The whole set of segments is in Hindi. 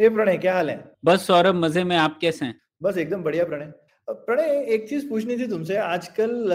हे प्रणय क्या हाल है? बस सौरभ मज़े में आप कैसे हैं? बस एकदम बढ़िया प्रणय। प्रणय एक चीज़ पूछनी थी तुमसे। आजकल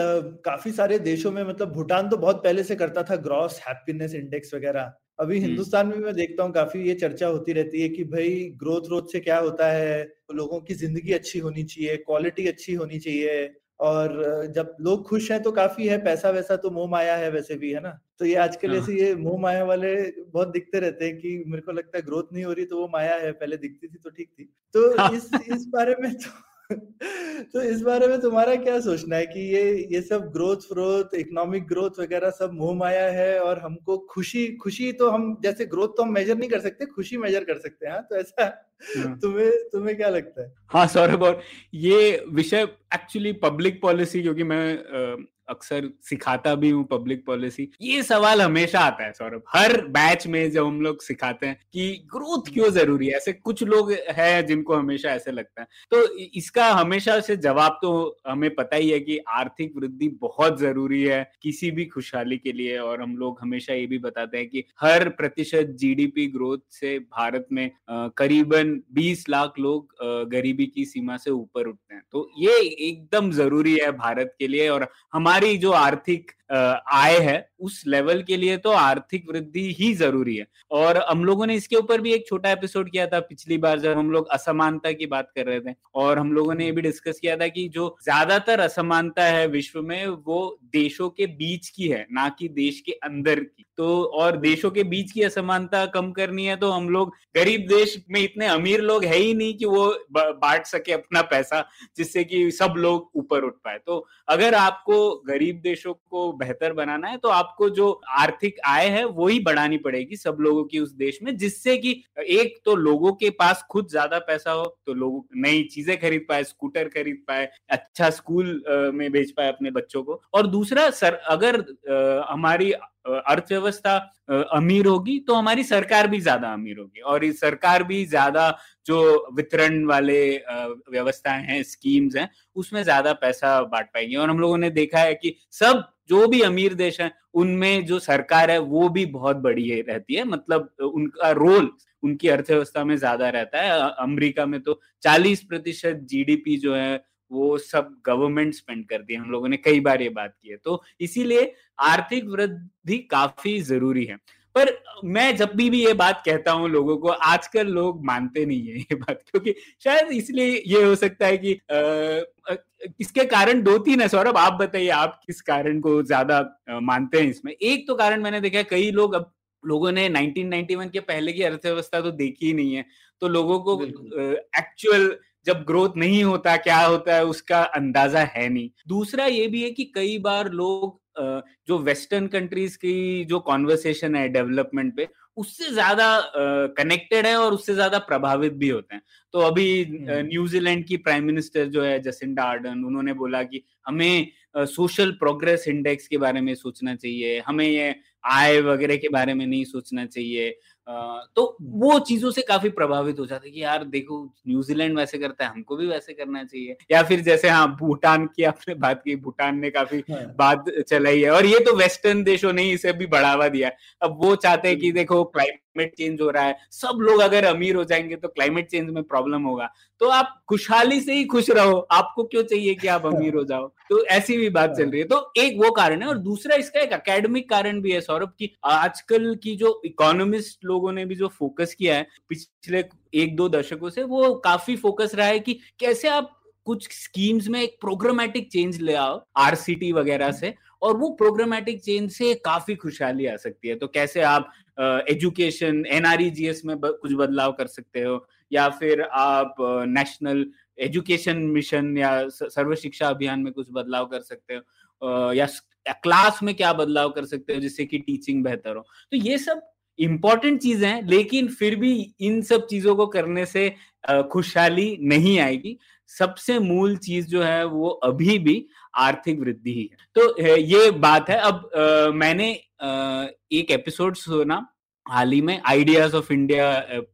काफ़ी सारे देशों में मतलब भूटान तो बहुत पहले से करता था ग्रॉस हैप्पीनेस इंडेक्स वगैरह। अभी हम्म। हिंदुस्तान में मैं देखता हूँ काफ़ी ये चर्चा होती रहती है कि भाई ग्रोथ रोथ से क्या होता है? लोगों की ज़िंदगी अच्छी होनी चाहिए क्वालिटी अच्छी होनी चाहिए। और जब लोग खुश हैं तो काफ़ी है पैसा वैसा तो मोह माया है वैसे भी है ना तो ये आजकल हाँ। ऐसे ये मोह माया वाले बहुत दिखते रहते हैं कि मेरे को लगता है ग्रोथ नहीं हो रही तो वो माया है पहले दिखती थी तो ठीक थी तो हाँ। इस इस बारे में तो तो इस बारे में तुम्हारा क्या सोचना है कि ये ये सब ग्रोथ फ्रोथ इकोनॉमिक ग्रोथ वगैरह सब मोह माया है और हमको खुशी खुशी तो हम जैसे ग्रोथ तो हम मेजर नहीं कर सकते खुशी मेजर कर सकते हैं हाँ? तो ऐसा हाँ। तुम्हें तुम्हें क्या लगता है हाँ सौरभ और ये विषय एक्चुअली पब्लिक पॉलिसी क्योंकि मैं अक्सर सिखाता भी हूँ पब्लिक पॉलिसी ये सवाल हमेशा आता है, सौरभ। हर बैच में जब हम लोग सिखाते हैं कि ग्रोथ क्यों ज़रूरी है, ऐसे कुछ लोग हैं जिनको हमेशा ऐसे लगता है। तो इसका हमेशा से जवाब तो हमें पता ही है कि आर्थिक वृद्धि बहुत ज़रूरी है किसी भी खुशहाली के लिए और हम लोग हमेशा ये भी बताते हैं कि हर प्रतिशत जीडीपी ग्रोथ से भारत में करीबन 20 लाख लोग गरीबी की सीमा से ऊपर उठते हैं। तो ये एकदम ज़रूरी है भारत के लिए और हमारी जो आर्थिक आय है, उस लेवल के लिए तो आर्थिक वृद्धि ही ज़रूरी है। और हम लोगों ने इसके ऊपर भी एक छोटा एपिसोड किया था पिछली बार जब हम लोग असमानता की बात कर रहे थे। और हम लोगों ने ये भी डिस्कस किया था कि जो ज़्यादातर असमानता है विश्व में, वो देशों के बीच की है, ना कि देश के अंदर की। तो और देशों के बीच की असमानता कम करनी है तो हम लोग गरीब देश में इतने अमीर लोग है ही नहीं कि वो बांट सके अपना पैसा, जिससे कि सब लोग ऊपर उठ पाए। तो अगर आपको गरीब देशों को बेहतर बनाना है तो आपको जो आर्थिक आय है, वो ही बढ़ानी पड़ेगी सब लोगों की उस देश में, जिससे कि एक तो लोगों के पास खुद ज़्यादा पैसा हो तो लोग नई चीज़ें खरीद पाए, स्कूटर खरीद पाए अच्छा स्कूल में भेज पाए अपने बच्चों को। और दूसरा, सर, अगर हमारी अर्थव्यवस्था अमीर होगी तो हमारी सरकार भी ज़्यादा अमीर होगी। और इस सरकार भी ज़्यादा जो वितरण वाले व्यवस्थाएँ हैं स्कीम्स हैं उसमें ज़्यादा पैसा बांट पाएँगे। और हम लोगों ने देखा है कि सब जो भी अमीर देश हैं उनमें जो सरकार है वो भी बहुत बड़ी है, रहती है। मतलब उनका रोल उनकी अर्थव्यवस्था में ज़्यादा रहता है। अमेरिका में तो 40 प्रतिशत जीडीपी जो है वो सब गवर्नमेंट स्पेंड करती है हम लोगों ने कई बार ये बात की है। तो इसीलिए आर्थिक वृद्धि काफ़ी ज़रूरी है। पर मैं जब भी भी ये बात कहता हूँ लोगों को आजकल लोग मानते नहीं है ये बात क्योंकि शायद इसलिए ये हो सकता है कि इसके कारण दो तीन है सौरभ आप बताइए आप किस कारण को ज़्यादा मानते हैं इसमें? एक तो कारण मैंने देखा है कई लोग अब लोगों ने 1991 के पहले की अर्थव्यवस्था तो देखी ही नहीं है। तो लोगों को। एक्चुअल जब ग्रोथ नहीं होता क्या होता है उसका अंदाज़ा है नहीं। दूसरा ये भी है कि कई बार लोग जो वेस्टर्न कंट्रीज़ की जो कॉन्वर्सेशन है डेवलपमेंट पे उससे ज़्यादा कनेक्टेड है और उससे ज़्यादा प्रभावित भी होते हैं। तो अभी हम्म। न्यूजीलैंड की प्राइम मिनिस्टर जो है जसिंडा आर्डन उन्होंने बोला कि हमें सोशल प्रोग्रेस इंडेक्स के बारे में सोचना चाहिए हमें ये आय वगैरह के बारे में नहीं सोचना चाहिए। तो वो चीज़ों से काफ़ी प्रभावित हो जाता है कि यार देखो न्यूजीलैंड वैसे करता है हमको भी वैसे करना चाहिए। या फिर जैसे हाँ भूटान की आपने बात की भूटान ने काफ़ी हाँ, बात चलाई है। और ये तो वेस्टर्न देशों ने इसे भी बढ़ावा दिया। अब वो चाहते हैं कि देखो क्लाइमेट चेंज हो रहा है, सब लोग अगर अमीर हो जाएँगे तो क्लाइमेट चेंज में प्रॉब्लम होगा। तो आप खुशहाली से ही खुश रहो, आपको क्यों चाहिए कि आप अमीर हो जाओ? तो ऐसी भी बात चल रही है। तो एक वो कारण है और दूसरा इसका एक एकेडमिक कारण भी है, सौरभ, की आजकल की जो इकोनॉमिस्ट लोगों ने भी जो फोकस किया है, पिछले एक दो दशकों से, वो काफ़ी फोकस रहा है कि कैसे आप कुछ स्कीम्स में एक प्रोग्रामेटिक चेंज ले आओ आरसीटी वगैरह से, और वो प्रोग्रामेटिक चेंज से काफ़ी खुशहाली आ सकती है। तो कैसे आप एजुकेशन एनआरईजीएस में कुछ बदलाव कर सकते हो, या फिर आप नेशनल एजुकेशन मिशन या सर्व शिक्षा अभियान में कुछ बदलाव कर सकते हो या क्लास में क्या बदलाव कर सकते हो जिससे कि टीचिंग बेहतर हो। तो ये सब इंपॉर्टेंट चीज़ें हैं लेकिन फिर भी इन सब चीज़ों को करने से खुशहाली नहीं आएगी। सबसे मूल चीज़ जो है वो अभी भी आर्थिक वृद्धि ही है। तो ये बात है। अब आ, मैंने आ, एक एपिसोड सुना हाल ही में आइडियाज़ ऑफ़ इंडिया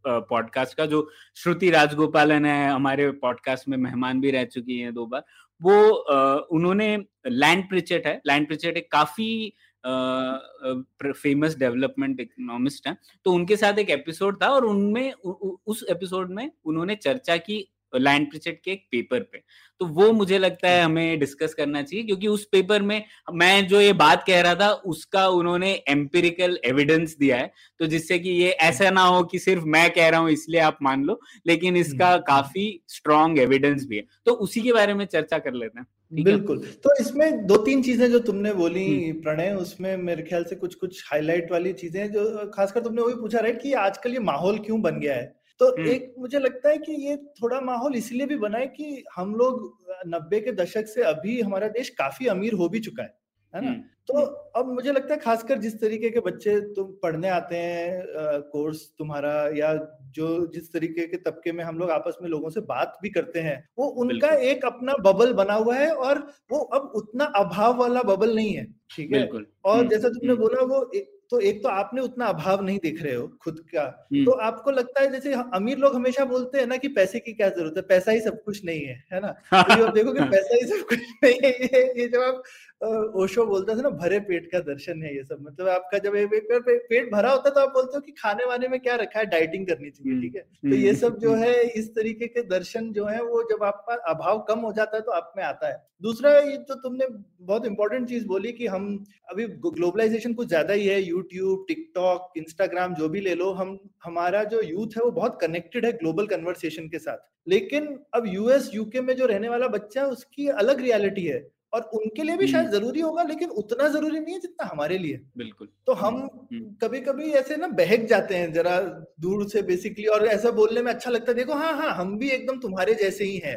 पॉडकास्ट का जो श्रुति राजगोपालन है हमारे पॉडकास्ट में मेहमान भी रह चुकी हैं दो बार। वो आ, उन्होंने लैंड प्रिचेट है। लैंड प्रिचेट एक काफ़ी फ़ेमस डेवलपमेंट इकोनॉमिस्ट हैं। तो उनके साथ एक एपिसोड था और उनमें उस एपिसोड में उन्होंने चर्चा की लैंड प्रिचेट के एक पेपर पे। तो वो मुझे लगता है हमें डिस्कस करना चाहिए क्योंकि उस पेपर में मैं जो ये बात कह रहा था उसका उन्होंने एम्पिरिकल एविडेंस दिया है। तो जिससे कि ये ऐसा ना हो कि सिर्फ़ मैं कह रहा हूँ इसलिए आप मान लो लेकिन इसका हम्म, हम्म। काफ़ी स्ट्रॉन्ग एविडेंस भी है। तो उसी के बारे में चर्चा कर लेते हैं। बिल्कुल। तो इसमें दो तीन चीज़ें जो तुमने बोली हम्म। प्रणय उसमें मेरे ख्याल से कुछ कुछ हाईलाइट वाली चीज़ें जो खासकर तुमने वो भी पूछा रहे कि आजकल ये माहौल क्यों बन गया है? तो एक मुझे लगता है कि ये थोड़ा माहौल इसलिए भी बना है कि हम लोग नब्बे के दशक से अभी हमारा देश काफ़ी अमीर हो भी चुका है। है ना? तो अब मुझे लगता है खासकर जिस तरीके के बच्चे तुम पढ़ने आते हैं कोर्स तुम्हारा या जो जिस तरीके के तबके में हम लोग आपस में लोगों से बात भी करते हैं वो उनका एक अपना बबल बना हुआ है और वो अब उतना अभाव वाला बबल नहीं है ठीक है? और जैसा तुमने बोला वो तो एक तो आपने उतना अभाव नहीं देख रहे हो खुद का। हम्म। तो आपको लगता है जैसे अमीर लोग हमेशा बोलते हैं ना कि पैसे की क्या ज़रूरत है? पैसा ही सब कुछ नहीं है है ना? तो देखो कि पैसा ही सब कुछ नहीं है ये, ये जब आप ओशो बोलता था ना भरे पेट का दर्शन है ये सब। मतलब आपका जब एक बार पेट भरा होता है तो आप बोलते हो कि खाने वाने में क्या रखा है? डाइटिंग करनी चाहिए हम्म, ठीक है? तो ये सब जो हम्म। है इस तरीके के दर्शन जो है वो जब आपका अभाव कम हो जाता है तो आप में आता है। दूसरा ये तो तुमने बहुत इंपॉर्टेंट चीज़ बोली कि हम अभी ग्लोबलाइजेशन कुछ ज़्यादा ही है यूट्यूब टिकटॉक इंस्टाग्राम जो भी ले लो हम हमारा जो यूथ है वो बहुत कनेक्टेड है ग्लोबल कन्वर्सेशन के साथ। लेकिन अब यूएस यूके में जो रहने वाला बच्चा है उसकी अलग रियलिटी है। और उनके लिए भी शायद हम्म। ज़रूरी होगा लेकिन उतना ज़रूरी नहीं है जितना हमारे लिए। बिल्कुल। तो हम कभी कभी ऐसे ना बहक जाते हैं जरा दूर से बेसिकली और ऐसा बोलने में अच्छा लगता है देखो हाँ हाँ हम भी एकदम तुम्हारे जैसे ही हैं।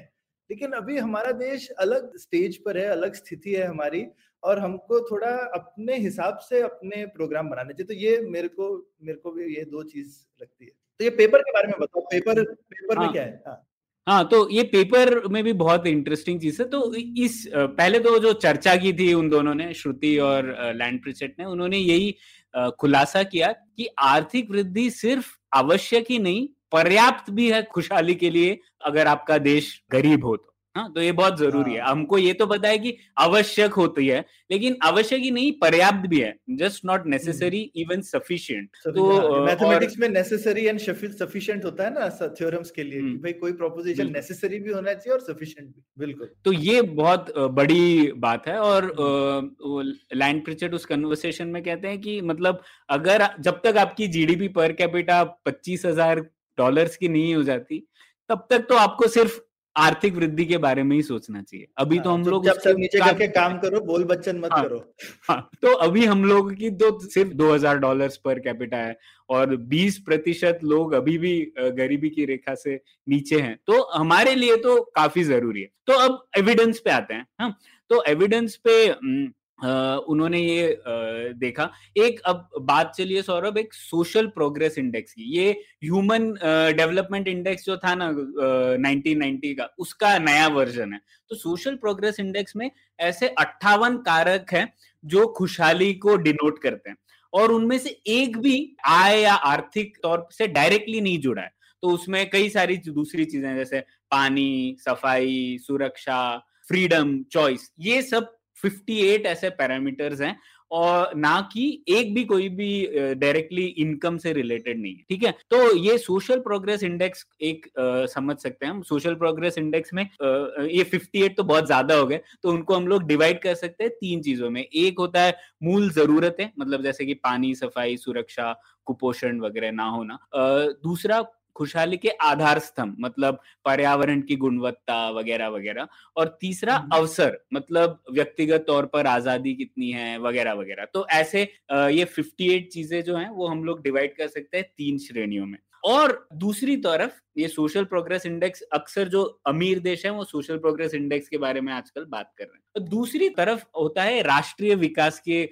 लेकिन अभी हमारा देश अलग स्टेज पर है अलग स्थिति है हमारी और हमको थोड़ा अपने हिसाब से अपने प्रोग्राम बनाने चाहिए। तो ये मेरे को मेरे को भी ये दो चीज़ लगती है। तो ये पेपर के बारे में बताओ पेपर पेपर हाँ, में क्या है? हाँ। हाँ तो ये पेपर में भी बहुत इंटरेस्टिंग चीज़ है। तो इस पहले तो जो चर्चा की थी उन दोनों ने, श्रुति और लैंड प्रिचेट ने, उन्होंने यही खुलासा किया कि आर्थिक वृद्धि सिर्फ़ आवश्यक ही नहीं, पर्याप्त भी है खुशहाली के लिए, अगर आपका देश गरीब हो तो। हाँ तो ये बहुत ज़रूरी है। हाँ। हमको ये तो पता है कि आवश्यक होती है लेकिन आवश्यक ही नहीं पर्याप्त भी है। Just not necessary even sufficient तो मैथमेटिक्स में नेसेसरी एंड सफिशिएंट होता है ना थ्योरम्स के लिए कि भाई कोई प्रोपोजिशन नेसेसरी भी होना चाहिए और सफिशिएंट भी बिल्कुल। तो ये बहुत बड़ी बात है और लैंड प्रिचेट उस कन्वर्सेशन में कहते हैं कि मतलब अगर जब तक आपकी जीडीपी पर कैपिटा पच्चीस हज़ार डॉलर्स की नहीं हो जाती तब तक तो आपको सिर्फ़ आर्थिक वृद्धि के बारे में ही सोचना चाहिए। अभी तो हाँ, हम लोग जब सब नीचे करके काम करो बोल बच्चन मत हाँ, करो। हाँ, तो अभी हम लोग की तो सिर्फ़ 2000 डॉलर्स पर कैपिटा है और 20 प्रतिशत लोग अभी भी गरीबी की रेखा से नीचे हैं। तो हमारे लिए तो काफ़ी ज़रूरी है। तो अब एविडेंस पे आते हैं हाँ। तो एविडेंस पे उन्होंने ये देखा। एक अब बात चलिए सौरभ, एक सोशल प्रोग्रेस इंडेक्स की। ये ह्यूमन डेवलपमेंट इंडेक्स जो था ना 1990 का, उसका नया वर्जन है। तो सोशल प्रोग्रेस इंडेक्स में ऐसे अट्ठावन कारक हैं जो खुशहाली को डिनोट करते हैं। और उनमें से एक भी आय या आर्थिक तौर से डायरेक्टली नहीं जुड़ा है। तो उसमें कई सारी दूसरी चीज़ें जैसे पानी, सफ़ाई, सुरक्षा, फ्रीडम, चॉइस, ये सब 58 ऐसे पैरामीटर्स हैं और ना कि एक भी कोई भी डायरेक्टली इनकम से रिलेटेड नहीं है ठीक है? तो ये सोशल प्रोग्रेस इंडेक्स एक आ, समझ सकते हैं हम। सोशल प्रोग्रेस इंडेक्स में आ, ये 58 तो बहुत ज़्यादा हो गए तो उनको हम लोग डिवाइड कर सकते हैं तीन चीज़ों में। एक होता है मूल जरूरतें मतलब जैसे कि पानी सफ़ाई सुरक्षा कुपोषण वगैरह ना होना। दूसरा खुशहाली के आधार स्तंभ मतलब पर्यावरण की गुणवत्ता वगैरह वगैरह। और तीसरा अवसर मतलब व्यक्तिगत तौर पर आज़ादी कितनी है वगैरह वगैरह। तो ऐसे ये 58 चीज़ें जो हैं वो हम लोग डिवाइड कर सकते हैं तीन श्रेणियों में। और दूसरी तरफ़ ये सोशल प्रोग्रेस इंडेक्स अक्सर जो अमीर देश है वो सोशल प्रोग्रेस इंडेक्स के बारे में आजकल बात कर रहे हैं। तो दूसरी तरफ़ होता है राष्ट्रीय विकास के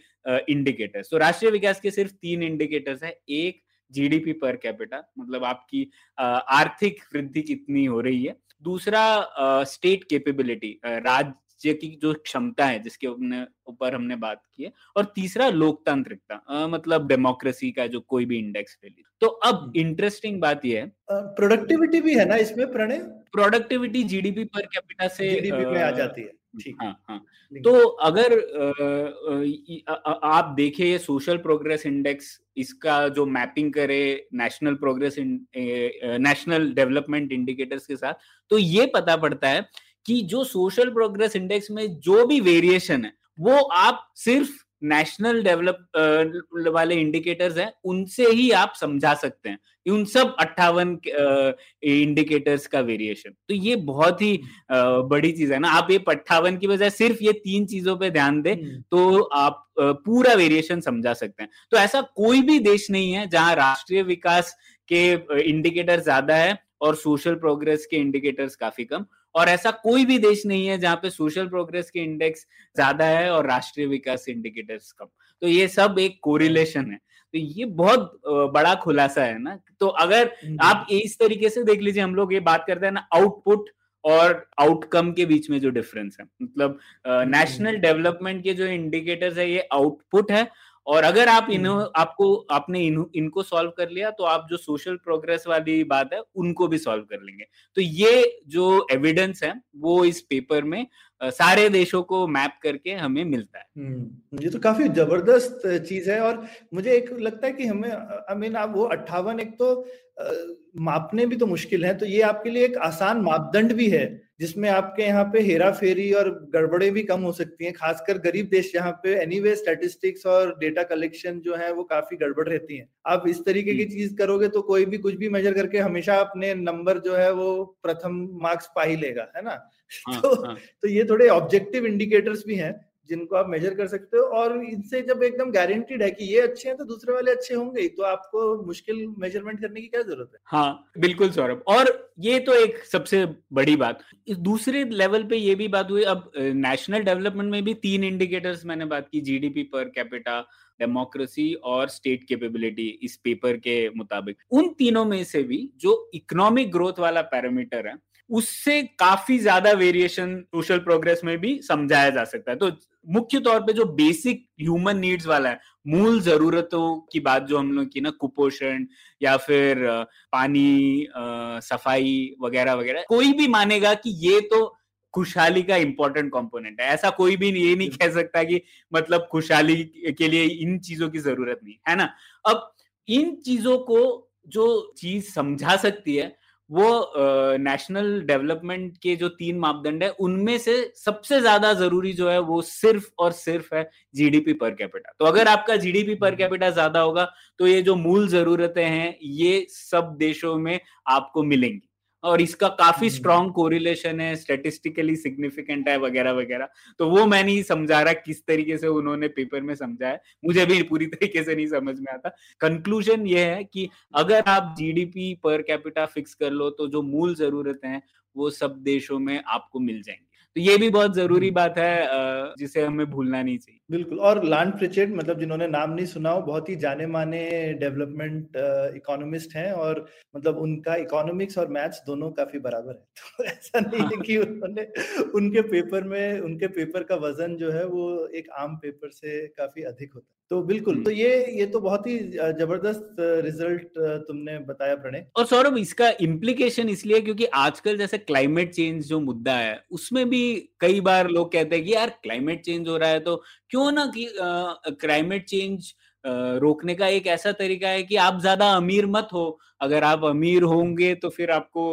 इंडिकेटर्स तो राष्ट्रीय विकास के सिर्फ़ तीन इंडिकेटर्स है। एक जीडीपी पर कैपिटा मतलब आपकी आर्थिक वृद्धि कितनी हो रही है। दूसरा स्टेट कैपेबिलिटी राज्य की जो क्षमता है जिसके ऊपर हमने बात की है और तीसरा लोकतांत्रिकता मतलब डेमोक्रेसी का जो कोई भी इंडेक्स ले ली। तो अब इंटरेस्टिंग हम्म। बात यह है। प्रोडक्टिविटी भी है ना इसमें Pranay? Productivity GDP per capita से जीडीपी में आ जाती है। हाँ। हाँ तो अगर आप देखे ये सोशल प्रोग्रेस इंडेक्स इसका जो मैपिंग करे national progress national development indicators के साथ तो ये पता पड़ता है कि जो सोशल प्रोग्रेस इंडेक्स में जो भी वेरिएशन है वो आप सिर्फ़ नेशनल डेवलप वाले इंडिकेटर्स हैं उनसे ही आप समझा सकते हैं उन सब अट्ठावन इंडिकेटर्स का वेरिएशन तो ये बहुत ही बड़ी चीज़ है ना। आप ये अट्ठावन की बजाय सिर्फ़ ये तीन चीज़ों पे ध्यान दें हम्म। तो आप पूरा वेरिएशन समझा सकते हैं। तो ऐसा कोई भी देश नहीं है जहाँ राष्ट्रीय विकास के इंडिकेटर ज़्यादा है और सोशल प्रोग्रेस के इंडिकेटर्स काफ़ी कम। और ऐसा कोई भी देश नहीं है जहाँ पे सोशल प्रोग्रेस के इंडेक्स ज़्यादा है और राष्ट्रीय विकास इंडिकेटर्स कम तो ये सब एक कोरिलेशन है तो ये बहुत बड़ा खुलासा है ना तो अगर। आप इस तरीके से देख लीजिए हम लोग ये बात करते हैं ना आउटपुट और आउटकम के बीच में जो डिफरेंस है मतलब नेशनल। डेवलपमेंट के जो इंडिकेटर्स है ये आउटपुट है और अगर आप इन्हों हम्म। आपको आपने इन, इनको सॉल्व कर लिया तो आप जो सोशल प्रोग्रेस वाली बात है उनको भी सॉल्व कर लेंगे। तो ये जो एविडेंस है वो इस पेपर में सारे देशों को मैप करके हमें मिलता है। हम्म, ये तो काफ़ी ज़बरदस्त चीज़ है और मुझे एक लगता है कि हमें आई मीन आप वो अट्ठावन एक तो मापने भी तो मुश्किल है तो ये आपके लिए एक आसान मापदंड भी है। जिसमें आपके यहाँ पे हेरा फेरी और गड़बड़े भी कम हो सकती हैं खासकर गरीब देश यहाँ पे एनी वे स्टेटिस्टिक्स और डेटा कलेक्शन जो है वो काफ़ी गड़बड़ रहती है। आप इस तरीके की चीज़ करोगे तो कोई भी कुछ भी मेजर करके हमेशा अपने नंबर जो है वो प्रथम मार्क्स पा ही लेगा है ना? हाँ, तो हाँ. तो ये थोड़े ऑब्जेक्टिव इंडिकेटर्स भी हैं जिनको आप मेजर कर सकते हो और इनसे जब एकदम गारंटीड है कि ये अच्छे हैं तो दूसरे वाले अच्छे होंगे तो आपको मुश्किल मेज़रमेंट करने की क्या ज़रूरत है? हाँ बिल्कुल सौरभ। और ये तो एक सबसे बड़ी बात। इस दूसरे लेवल पे ये भी बात हुई। अब नेशनल डेवलपमेंट में भी तीन इंडिकेटर्स मैंने बात की जीडीपी पर कैपिटा डेमोक्रेसी और स्टेट कैपेबिलिटी इस पेपर के मुताबिक। उन तीनों में से भी जो इकोनॉमिक ग्रोथ वाला पैरामीटर है उससे काफ़ी ज़्यादा वेरिएशन सोशल प्रोग्रेस में भी समझाया जा सकता है। तो मुख्य तौर पे जो बेसिक ह्यूमन नीड्स वाला है, मूल जरूरतों की बात जो हम लोग की ना, कुपोषण या फिर पानी सफ़ाई वगैरह वगैरह, कोई भी मानेगा कि ये तो खुशहाली का इंपॉर्टेंट कंपोनेंट है। ऐसा कोई भी ये नहीं कह सकता कि मतलब खुशहाली के लिए इन चीज़ों की ज़रूरत नहीं, है ना? अब इन चीज़ों को जो चीज़ समझा सकती है वो नेशनल uh, डेवलपमेंट के जो तीन मापदंड है उनमें से सबसे ज़्यादा ज़रूरी जो है वो सिर्फ़ और सिर्फ़ है जीडीपी पर कैपिटा तो अगर आपका जीडीपी पर कैपिटा ज़्यादा होगा तो ये जो मूल जरूरतें हैं ये सब देशों में आपको मिलेंगी। और इसका काफ़ी स्ट्रॉन्ग हम्म। कोरिलेशन है स्टेटिस्टिकली सिग्निफिकेंट है वगैरह वगैरह। तो वो मैं नहीं समझा रहा किस तरीके से उन्होंने पेपर में समझाया मुझे भी पूरी तरीके से नहीं समझ में आता। कंक्लूजन ये है कि अगर आप जीडीपी पर कैपिटा फिक्स कर लो तो जो मूल जरूरतें हैं वो सब देशों में आपको मिल जाएँगे। तो ये भी बहुत ज़रूरी हम्म। बात है जिसे हमें भूलना नहीं चाहिए। बिल्कुल। और लान प्रिचेट मतलब जिन्होंने नाम नहीं सुना हो बहुत ही जाने माने डेवलपमेंट इकोनॉमिस्ट हैं और मतलब उनका इकोनॉमिक्स और मैथ्स दोनों काफ़ी बराबर है। तो ऐसा नहीं है हाँ। कि उन्होंने उनके पेपर में उनके पेपर का वज़न जो है वो एक आम पेपर से काफ़ी अधिक होता है। तो बिल्कुल तो ये ये तो बहुत ही ज़बरदस्त रिज़ल्ट तुमने बताया प्रणय। और सौरभ इसका इम्प्लीकेशन इसलिए क्योंकि आजकल जैसे क्लाइमेट चेंज जो मुद्दा है उसमें भी कई बार लोग कहते हैं कि यार क्लाइमेट चेंज हो रहा है तो क्यों ना कि क्लाइमेट चेंज रोकने का एक ऐसा तरीका है कि आप ज़्यादा अमीर मत हो अगर आप अमीर होंगे तो फिर आपको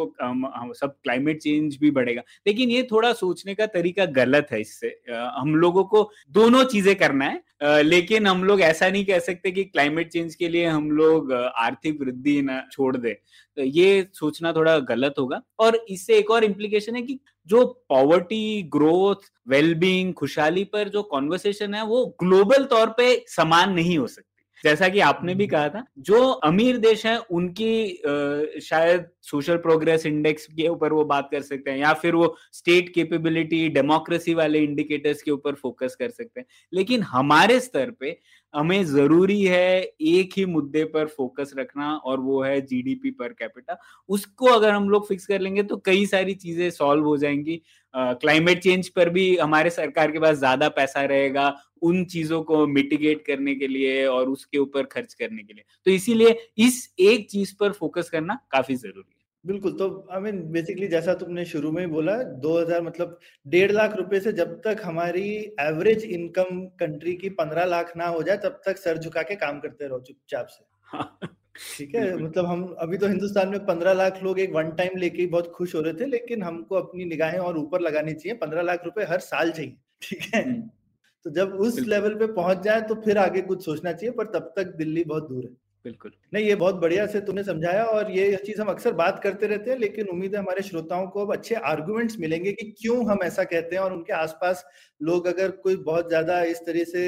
सब क्लाइमेट चेंज भी बढ़ेगा। लेकिन ये थोड़ा सोचने का तरीका गलत है इससे। हम लोगों को दोनों चीज़ें करना है। लेकिन हम लोग ऐसा नहीं कह सकते कि क्लाइमेट चेंज के लिए हम लोग आर्थिक वृद्धि ना छोड़ दे। तो ये सोचना थोड़ा गलत होगा। और इससे एक और इम्प्लीकेशन है कि जो पॉवर्टी ग्रोथ वेलबींग खुशहाली पर जो कॉन्वर्सेशन है, वो ग्लोबल तौर पे समान नहीं हो सकती। जैसा कि आपने भी कहा था जो अमीर देश हैं उनकी शायद सोशल प्रोग्रेस इंडेक्स के ऊपर वो बात कर सकते हैं या फिर वो स्टेट केपेबिलिटी डेमोक्रेसी वाले इंडिकेटर्स के ऊपर फोकस कर सकते हैं। लेकिन हमारे स्तर पे हमें ज़रूरी है एक ही मुद्दे पर फोकस रखना और वो है जीडीपी पर कैपिटा उसको अगर हम लोग फिक्स कर लेंगे तो कई सारी चीज़ें सॉल्व हो जाएँगी। क्लाइमेट चेंज पर भी हमारे सरकार के पास ज़्यादा पैसा रहेगा उन चीज़ों को मिटिगेट करने के लिए और उसके ऊपर खर्च करने के लिए। तो इसीलिए इस एक चीज़ पर फोकस करना काफ़ी ज़रूरी है। बिल्कुल तो आई मीन बेसिकली जैसा तुमने शुरू में ही बोला 2000 मतलब डेढ़ लाख रुपए से जब तक हमारी एवरेज इनकम कंट्री की पंद्रह लाख ना हो जाए तब तक सर झुका के काम करते रहो चुपचाप से। हाँ, ठीक है? मतलब हम अभी तो हिंदुस्तान में पंद्रह लाख लोग एक वन टाइम लेके बहुत खुश हो रहे थे लेकिन हमको अपनी निगाहें और ऊपर लगानी चाहिए पंद्रह लाख रुपए हर साल चाहिए ठीक है? हम्म। तो जब उस लेवल पे पहुँच जाए तो फिर आगे कुछ सोचना चाहिए पर तब तक दिल्ली बहुत दूर है। बिल्कुल। नहीं ये बहुत बढ़िया से तुमने समझाया और ये चीज़ हम अक्सर बात करते रहते हैं लेकिन उम्मीद है हमारे श्रोताओं को अब अच्छे आर्गुमेंट्स मिलेंगे कि क्यों हम ऐसा कहते हैं और उनके आसपास लोग अगर कोई बहुत ज़्यादा इस तरह से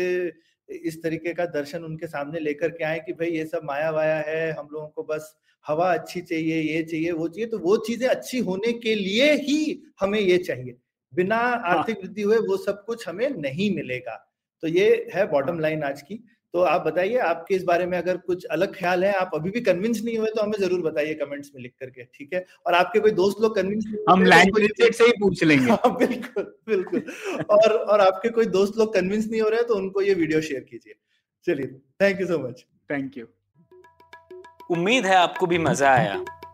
इस तरीके का दर्शन उनके सामने लेकर के आए कि भाई ये सब माया वाया है हम लोगों को बस हवा अच्छी चाहिए ये चाहिए वो चाहिए तो वो चीज़ें अच्छी होने के लिए ही हमें ये चाहिए। बिना हाँ। आर्थिक वृद्धि हुए वो सब कुछ हमें नहीं मिलेगा। तो ये है बॉटम लाइन आज की। तो आप बताइए आपके इस बारे में अगर कुछ अलग ख्याल है आप अभी भी कन्विंस नहीं हुए तो हमें ज़रूर बताइए कमेंट्स में लिख करके ठीक है? और आपके कोई दोस्त लोग कन्विंस हम लैंग्वेज से ही पूछ लेंगे। हाँ, बिल्कुल बिल्कुल। और और आपके कोई दोस्त लोग कन्विंस नहीं हो रहे तो उनको ये वीडियो शेयर कीजिए। चलिए thank you so much thank you उम्मीद है आपको भी मज़ा आया।